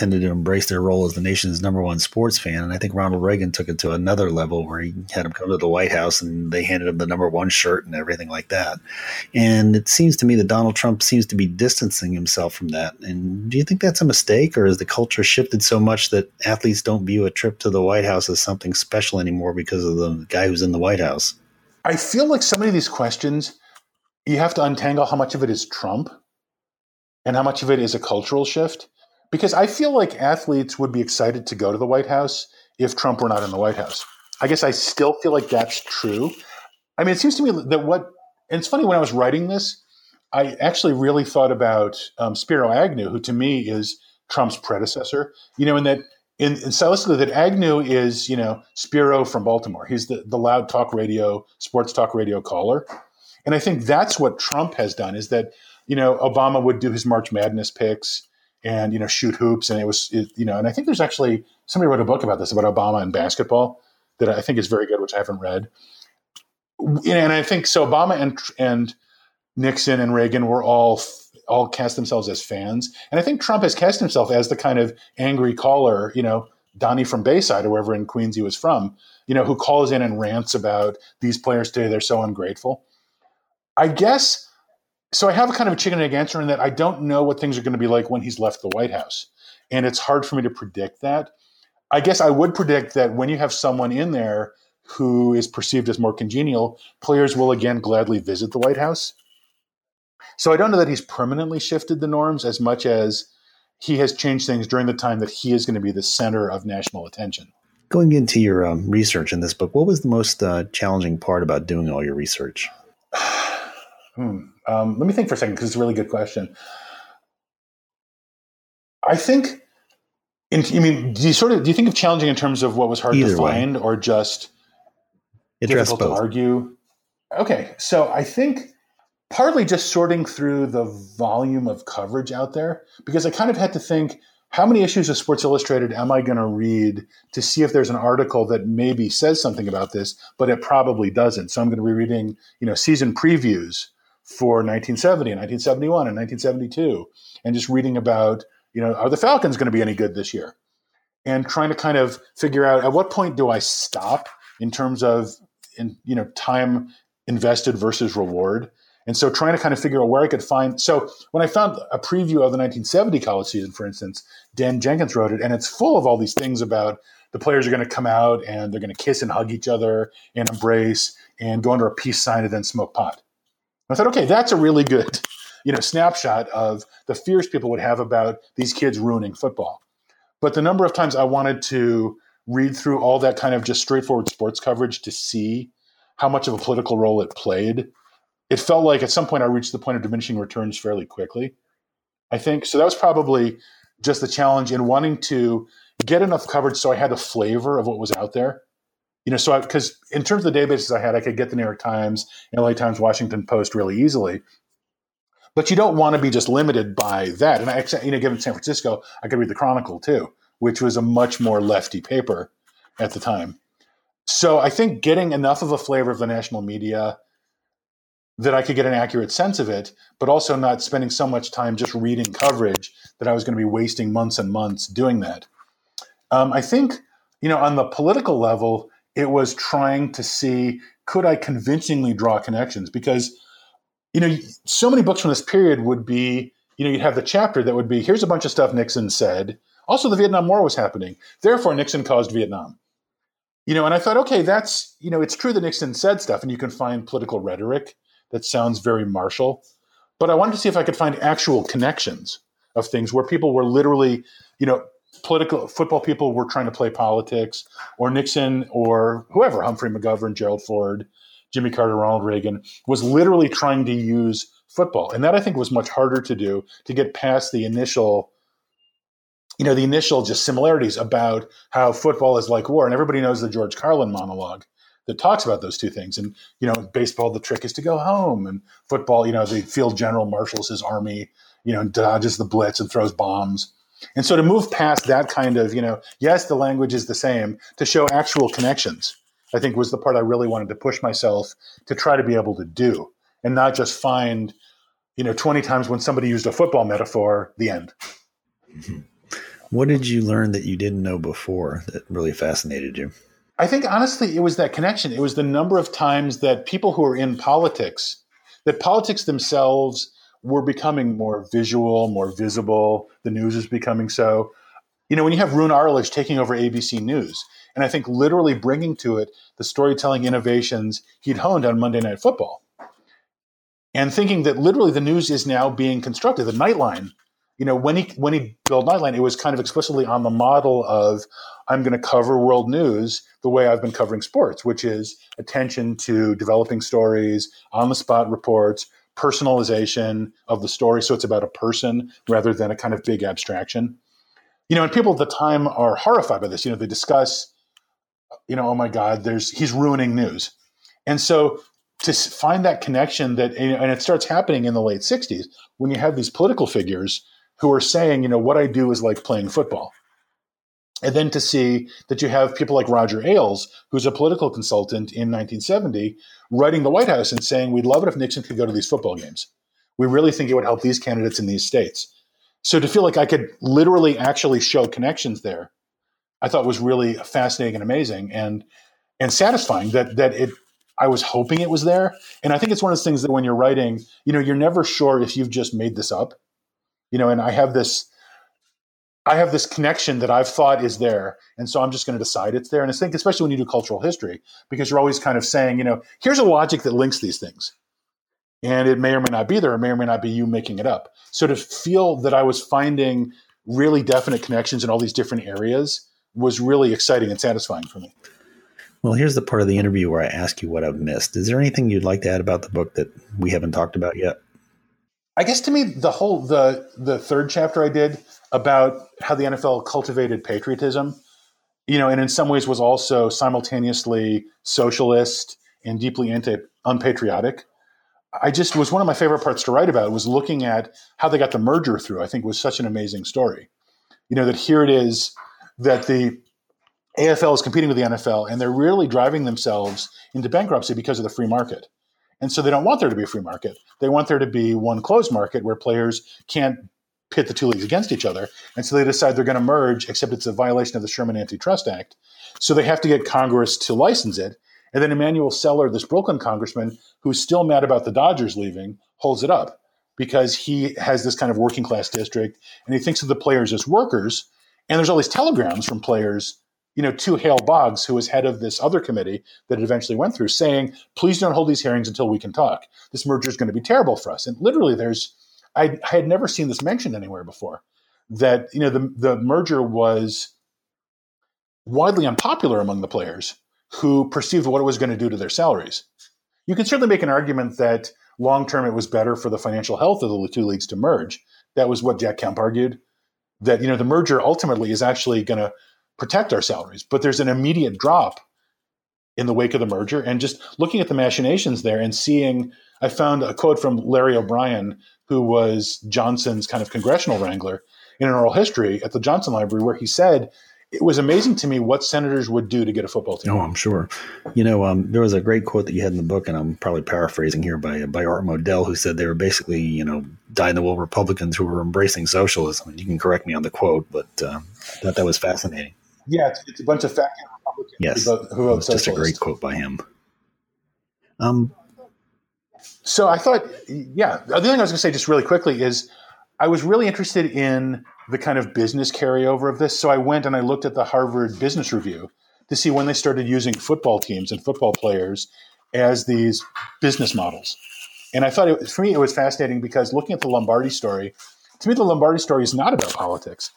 tended to embrace their role as the nation's number one sports fan. And I think Ronald Reagan took it to another level where he had him come to the White House and they handed him the number one shirt and everything like that. And it seems to me that Donald Trump seems to be distancing himself from that. And do you think that's a mistake or has the culture shifted so much that athletes don't view a trip to the White House as something special anymore because of the guy who's in the White House? I feel like so many of these questions, you have to untangle how much of it is Trump and how much of it is a cultural shift? Because I feel like athletes would be excited to go to the White House if Trump were not in the White House. I guess I still feel like that's true. I mean, it seems to me that what, and it's funny when I was writing this, I actually really thought about um, Spiro Agnew, who to me is Trump's predecessor. You know, in that in, in stylistically that Agnew is, you know, Spiro from Baltimore. He's the, the loud talk radio, sports talk radio caller. And I think that's what Trump has done is that, you know, Obama would do his March Madness picks and, you know, shoot hoops. And it was, it, you know, and I think there's actually somebody wrote a book about this, about Obama and basketball that I think is very good, which I haven't read. And I think so Obama and, and Nixon and Reagan were all all cast themselves as fans. And I think Trump has cast himself as the kind of angry caller, you know, Donnie from Bayside or wherever in Queens he was from, you know, who calls in and rants about these players today, they're so ungrateful. I guess so I have a kind of a chicken and egg answer in that I don't know what things are going to be like when he's left the White House. And it's hard for me to predict that. I guess I would predict that when you have someone in there who is perceived as more congenial, players will again gladly visit the White House so I don't know that he's permanently shifted the norms as much as he has changed things during the time that he is going to be the center of national attention. Going into your um, research in this book, what was the most uh, challenging part about doing all your research? hmm. Um, let me think for a second because it's a really good question. I think, in, I mean, do you sort of do you think of challenging in terms of what was hard Either to find, way. or just difficult both. to argue? Okay, so I think partly just sorting through the volume of coverage out there because I kind of had to think how many issues of Sports Illustrated am I going to read to see if there's an article that maybe says something about this, but it probably doesn't. So I'm going to be reading, you know, season previews for 1970 and 1971 and 1972 and just reading about, you know, are the Falcons going to be any good this year? And trying to kind of figure out at what point do I stop in terms of in, you know, time invested versus reward and so trying to kind of figure out where I could find. So when I found a preview of the 1970 college season, for instance, Dan Jenkins wrote it, and it's full of all these things about the players are going to come out and they're going to kiss and hug each other and embrace and go under a peace sign and then smoke pot. I thought, okay, that's a really good, you know, snapshot of the fears people would have about these kids ruining football. But the number of times I wanted to read through all that kind of just straightforward sports coverage to see how much of a political role it played it felt like at some point I reached the point of diminishing returns fairly quickly. I think so. That was probably just the challenge in wanting to get enough coverage so I had a flavor of what was out there. You know, so because in terms of the databases I had, I could get the New York Times, LA Times, Washington Post really easily. But you don't want to be just limited by that. And I, you know, given San Francisco, I could read the Chronicle too, which was a much more lefty paper at the time. So I think getting enough of a flavor of the national media that I could get an accurate sense of it, but also not spending so much time just reading coverage that I was going to be wasting months and months doing that. Um, I think, you know, on the political level, it was trying to see could I convincingly draw connections because, you know, so many books from this period would be, you know, you'd have the chapter that would be here's a bunch of stuff Nixon said. Also, the Vietnam War was happening. Therefore, Nixon caused Vietnam. You know, and I thought, okay, that's, you know, it's true that Nixon said stuff and you can find political rhetoric that sounds very martial. But I wanted to see if I could find actual connections of things where people were literally, you know, political football people were trying to play politics, or Nixon or whoever, Humphrey McGovern, Gerald Ford, Jimmy Carter, Ronald Reagan, was literally trying to use football. And that I think was much harder to do to get past the initial, you know, the initial just similarities about how football is like war. And everybody knows the George Carlin monologue that talks about those two things. And you know, baseball, the trick is to go home, and football, you know, the field general marshals his army, you know, dodges the blitz and throws bombs. And so to move past that kind of, you know, yes, the language is the same, to show actual connections, I think was the part I really wanted to push myself to try to be able to do, and not just find, you know, twenty times when somebody used a football metaphor, the end. Mm-hmm. What did you learn that you didn't know before that really fascinated you? I think honestly, it was that connection. It was the number of times that people who are in politics, that politics themselves were becoming more visual, more visible. The news is becoming so. You know, when you have Roone Arledge taking over ABC News, and I think literally bringing to it the storytelling innovations he'd honed on Monday Night Football. and thinking that literally the news is now being constructed. The Nightline, you know, when he when he built Nightline, it was kind of explicitly on the model of I'm going to cover world news the way I've been covering sports, which is attention to developing stories, on the spot reports, personalization of the story. So it's about a person rather than a kind of big abstraction. You know, and people at the time are horrified by this. You know, they discuss, you know, oh my God, there's he's ruining news. And so to find that connection that and it starts happening in the late 60s when you have these political figures who are saying, you know, what I do is like playing football and then to see that you have people like Roger Ailes, who's a political consultant in 1970, writing the White House and saying, We'd love it if Nixon could go to these football games. We really think it would help these candidates in these states. So to feel like I could literally actually show connections there, I thought was really fascinating and amazing and and satisfying that that it I was hoping it was there. And I think it's one of those things that when you're writing, you know, you're never sure if you've just made this up. You know, and I have this I have this connection that I've thought is there, and so I'm just going to decide it's there. And I think, especially when you do cultural history, because you're always kind of saying, you know, here's a logic that links these things, and it may or may not be there. It may or may not be you making it up. So to feel that I was finding really definite connections in all these different areas was really exciting and satisfying for me. Well, here's the part of the interview where I ask you what I've missed. Is there anything you'd like to add about the book that we haven't talked about yet? I guess to me, the whole the the third chapter I did about how the NFL cultivated patriotism, you know, and in some ways was also simultaneously socialist and deeply anti unpatriotic. I just was one of my favorite parts to write about was looking at how they got the merger through. I think was such an amazing story. You know that here it is that the AFL is competing with the NFL and they're really driving themselves into bankruptcy because of the free market. And so they don't want there to be a free market. They want there to be one closed market where players can't pit the two leagues against each other. And so they decide they're going to merge, except it's a violation of the Sherman Antitrust Act. So they have to get Congress to license it. And then Emanuel Celler, this Brooklyn congressman who's still mad about the Dodgers leaving, holds it up because he has this kind of working class district and he thinks of the players as workers. And there's all these telegrams from players, you know, to Hale Boggs, who was head of this other committee that it eventually went through, saying, please don't hold these hearings until we can talk. This merger is going to be terrible for us. And literally, there's I, I had never seen this mentioned anywhere before. That you know the the merger was widely unpopular among the players who perceived what it was going to do to their salaries. You can certainly make an argument that long term it was better for the financial health of the two leagues to merge. That was what Jack Kemp argued. That you know the merger ultimately is actually going to protect our salaries, but there's an immediate drop in the wake of the merger. And just looking at the machinations there and seeing, I found a quote from Larry O'Brien, who was Johnson's kind of congressional wrangler in an oral history at the Johnson Library, where he said, it was amazing to me what senators would do to get a football team. Oh, I'm sure. You know, um, there was a great quote that you had in the book, and I'm probably paraphrasing here by by Art Modell, who said they were basically, you know, dyed in the wool Republicans who were embracing socialism. And you can correct me on the quote, but uh, I thought that was fascinating. Yeah, it's, it's a bunch of fat Republicans yes, who vote, who vote just a great quote by him. Um, so I thought, yeah, the other thing I was going to say just really quickly is I was really interested in the kind of business carryover of this. So I went and I looked at the Harvard Business Review to see when they started using football teams and football players as these business models. And I thought, it, for me, it was fascinating because looking at the Lombardi story, to me, the Lombardi story is not about politics.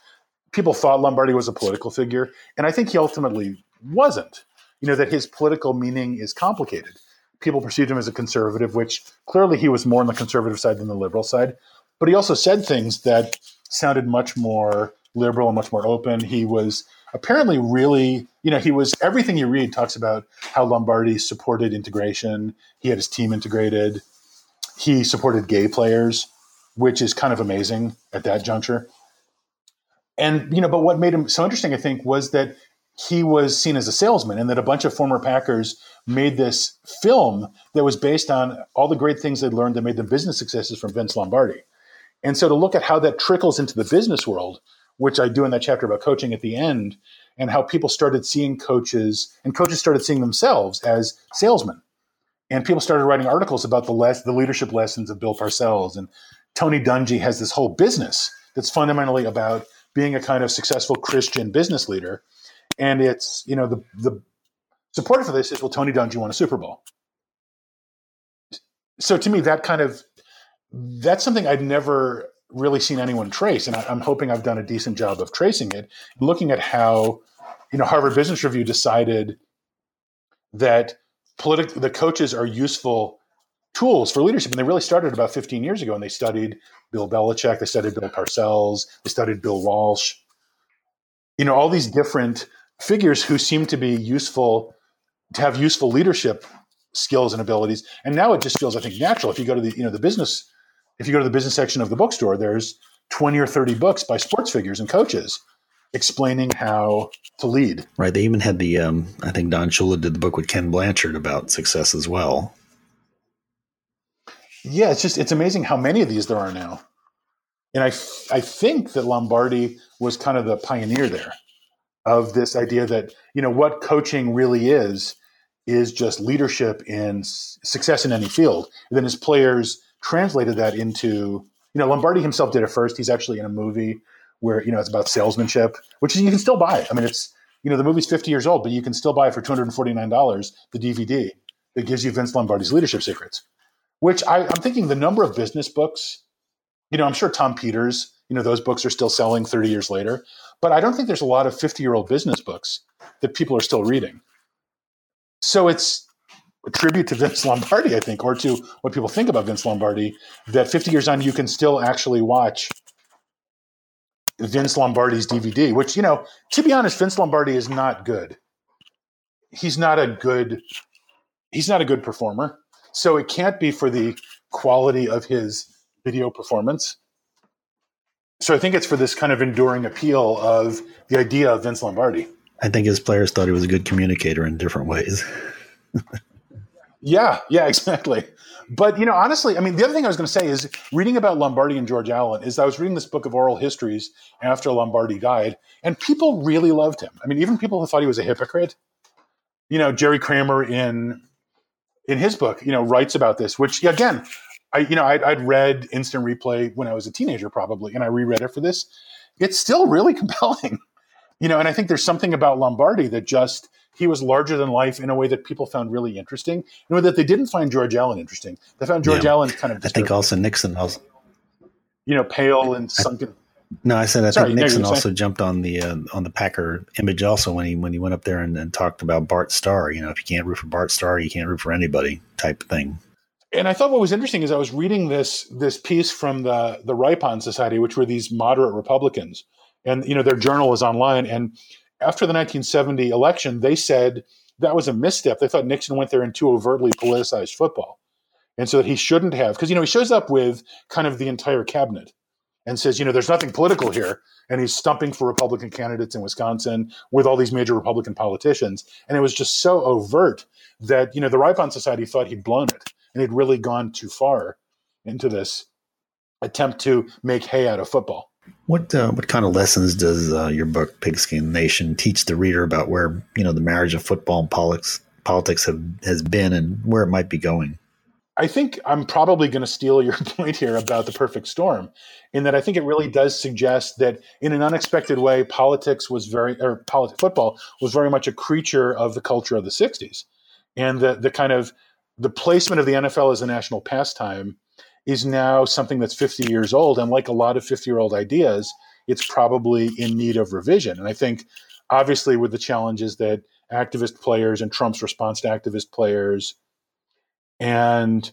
People thought Lombardi was a political figure, and I think he ultimately wasn't. You know, that his political meaning is complicated people perceived him as a conservative, which clearly he was more on the conservative side than the liberal side. But he also said things that sounded much more liberal and much more open. He was apparently really, you know, he was everything you read talks about how Lombardi supported integration. He had his team integrated. He supported gay players, which is kind of amazing at that juncture. And, you know, but what made him so interesting, I think, was that he was seen as a salesman and that a bunch of former Packers made this film that was based on all the great things they'd learned that made them business successes from Vince Lombardi. And so to look at how that trickles into the business world, which I do in that chapter about coaching at the end, and how people started seeing coaches and coaches started seeing themselves as salesmen. And people started writing articles about the less the leadership lessons of Bill Parcells. And Tony Dungy has this whole business that's fundamentally about being a kind of successful Christian business leader. And it's, you know, the the supported for this is well, Tony Dungy won a Super Bowl. so to me, that kind of that's something I'd never really seen anyone trace, and I, am hoping I've done a decent job of tracing it, looking at how you know Harvard Business Review decided that politic the coaches are useful tools for leadership, and they really started about 15 years ago, and they studied Bill Belichick, they studied Bill Parcells, they studied Bill Walsh, you know, all these different figures who seem to be useful to have useful leadership skills and abilities. And now it just feels, I think, natural. If you go to the, you know, the business, if you go to the business section of the bookstore, there's 20 or 30 books by sports figures and coaches explaining how to lead. Right. They even had the, um, I think Don Shula did the book with Ken Blanchard about success as well. Yeah, it's just, it's amazing how many of these there are now. And I, I think that Lombardi was kind of the pioneer there of this idea that, you know, what coaching really is, is just leadership in success in any field. And then his players translated that into, you know, Lombardi himself did it first. He's actually in a movie where, you know, it's about salesmanship, which you can still buy. I mean, it's, you know, the movie's 50 years old, but you can still buy it for $249, the DVD that gives you Vince Lombardi's leadership secrets, which I, I'm thinking the number of business books you know, I'm sure Tom Peters, you know, those books are still selling 30 years later, but I don't think there's a lot of 50 year old business books that people are still reading. So it's a tribute to Vince Lombardi, I think, or to what people think about Vince Lombardi, that 50 years on, you can still actually watch Vince Lombardi's DVD, which, you know, to be honest, Vince Lombardi is not good. He's not a good, he's not a good performer. So it can't be for the quality of his video performance. So I think it's for this kind of enduring appeal of the idea of Vince Lombardi. I think his players thought he was a good communicator in different ways. yeah, yeah, exactly. But you know, honestly, I mean, the other thing I was going to say is reading about Lombardi and George Allen is I was reading this book of oral histories after Lombardi died, and people really loved him. I mean, even people who thought he was a hypocrite. You know, Jerry Kramer in in his book, you know, writes about this, which again, I, you know, I'd, I'd, read Instant Replay when I was a teenager, probably, and I reread it for this. It's still really compelling, you know. And I think there's something about Lombardi that just he was larger than life in a way that people found really interesting, in a way that they didn't find George Allen interesting. They found George yeah. Allen kind of. Disturbing. I think also Nixon also. You know, pale and sunken. I, no, I said I Sorry, think Nixon also jumped on the uh, on the Packer image also when he when he went up there and, and talked about Bart Starr. You know, if you can't root for Bart Starr, you can't root for anybody type thing and I thought what was interesting is I was reading this this piece from the the Ripon Society, which were these moderate Republicans, and you know their journal is online. And after the 1970 election, they said that was a misstep. They thought Nixon went there in too overtly politicized football, and so that he shouldn't have because you know he shows up with kind of the entire cabinet and says you know there's nothing political here, and he's stumping for Republican candidates in Wisconsin with all these major Republican politicians, and it was just so overt that you know the Ripon Society thought he'd blown it and he'd really gone too far into this attempt to make hay out of football. What uh, what kind of lessons does uh, your book Pigskin Nation teach the reader about where you know the marriage of football and politics politics have has been and where it might be going? I think I'm probably going to steal your point here about the perfect storm, in that I think it really does suggest that in an unexpected way, politics was very or politics, football was very much a creature of the culture of the '60s, and the the kind of the placement of the NFL as a national pastime is now something that's 50 years old. And like a lot of 50 year old ideas, it's probably in need of revision. And I think, obviously, with the challenges that activist players and Trump's response to activist players and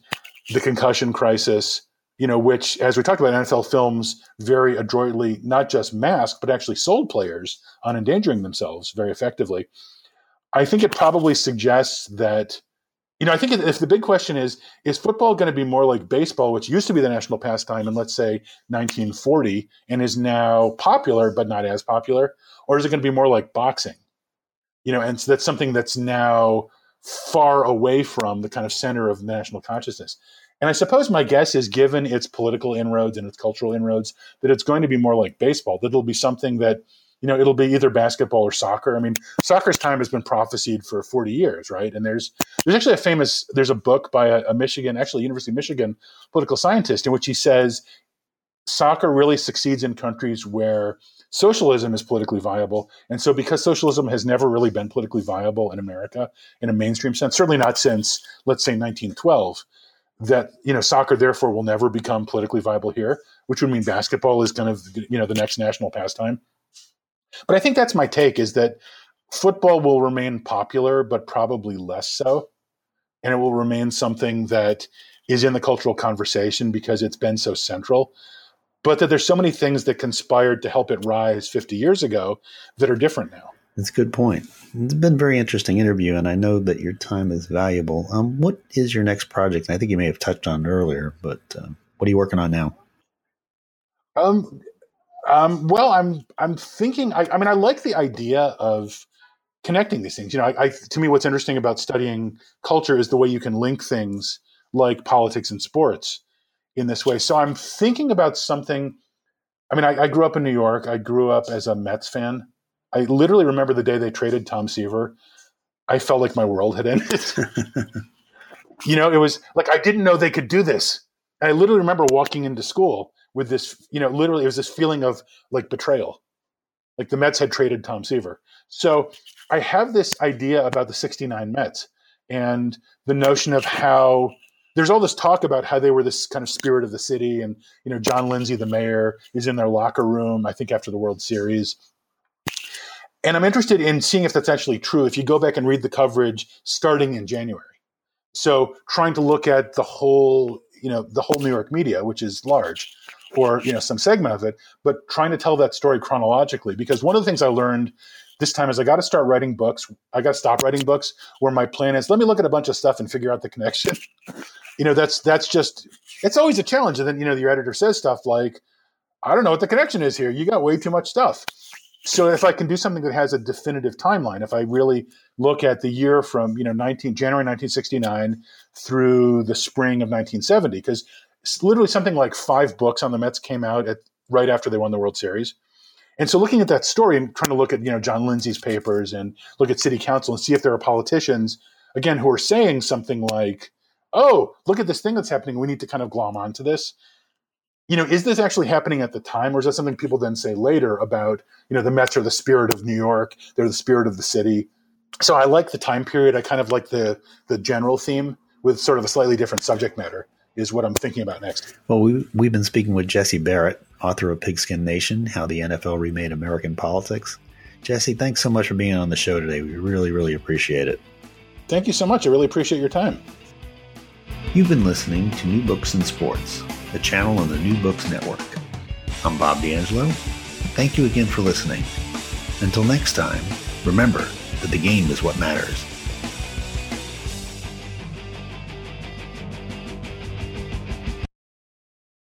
the concussion crisis, you know, which, as we talked about, NFL films very adroitly not just masked, but actually sold players on endangering themselves very effectively. I think it probably suggests that you know, I think if the big question is, is football going to be more like baseball, which used to be the national pastime in, let's say, 1940 and is now popular, but not as popular? Or is it going to be more like boxing? You know, and so that's something that's now far away from the kind of center of national consciousness. And I suppose my guess is, given its political inroads and its cultural inroads, that it's going to be more like baseball, that it'll be something that you know, it'll be either basketball or soccer. I mean, soccer's time has been prophesied for 40 years, right? And there's there's actually a famous there's a book by a, a Michigan, actually University of Michigan political scientist, in which he says soccer really succeeds in countries where socialism is politically viable. And so because socialism has never really been politically viable in America in a mainstream sense, certainly not since let's say 1912, that you know soccer therefore will never become politically viable here, which would mean basketball is kind of you know the next national pastime. But I think that's my take is that football will remain popular, but probably less so, and it will remain something that is in the cultural conversation because it's been so central. But that there's so many things that conspired to help it rise 50 years ago that are different now. That's a good point. It's been a very interesting interview, and I know that your time is valuable. Um, what is your next project? I think you may have touched on it earlier, but uh, what are you working on now? Um, um, well, I'm I'm thinking. I, I, mean, I like the idea of connecting these things. You know, I, I, to me, what's interesting about studying culture is the way you can link things like politics and sports in this way. So I'm thinking about something. I mean, I, I grew up in New York. I grew up as a Mets fan. I literally remember the day they traded Tom Seaver. I felt like my world had ended. you know, it was like I didn't know they could do this. I literally remember walking into school with this, you know, literally it was this feeling of like betrayal. Like the Mets had traded Tom Seaver. So I have this idea about the 69 Mets and the notion of how there's all this talk about how they were this kind of spirit of the city and you know John Lindsay the mayor is in their locker room I think after the World Series and I'm interested in seeing if that's actually true if you go back and read the coverage starting in January. So trying to look at the whole, you know, the whole New York media, which is large, or you know, some segment of it, but trying to tell that story chronologically. Because one of the things I learned this time is I got to start writing books. I got to stop writing books where my plan is let me look at a bunch of stuff and figure out the connection. you know, that's that's just it's always a challenge. And then you know, your editor says stuff like, I don't know what the connection is here. You got way too much stuff so if I can do something that has a definitive timeline, if I really look at the year from you know 19 January 1969 through the spring of 1970, because literally something like five books on the Mets came out at right after they won the World Series. And so looking at that story and trying to look at you know John Lindsay's papers and look at city council and see if there are politicians again who are saying something like, "Oh, look at this thing that's happening. We need to kind of glom onto this." you know, is this actually happening at the time, or is that something people then say later about, you know, the Mets are the spirit of New York, they're the spirit of the city. So I like the time period. I kind of like the the general theme with sort of a slightly different subject matter is what I'm thinking about next. Well, we, we've been speaking with Jesse Berrett, author of Pigskin Nation: How the NFL Remade American Politics. Jesse, thanks so much for being on the show today. We really, really appreciate it. Thank you so much. I really appreciate your time. You've been listening to New Books in Sports the channel on the New Books Network. I'm Bob D'Angelo. Thank you again for listening. Until next time, remember that the game is what matters.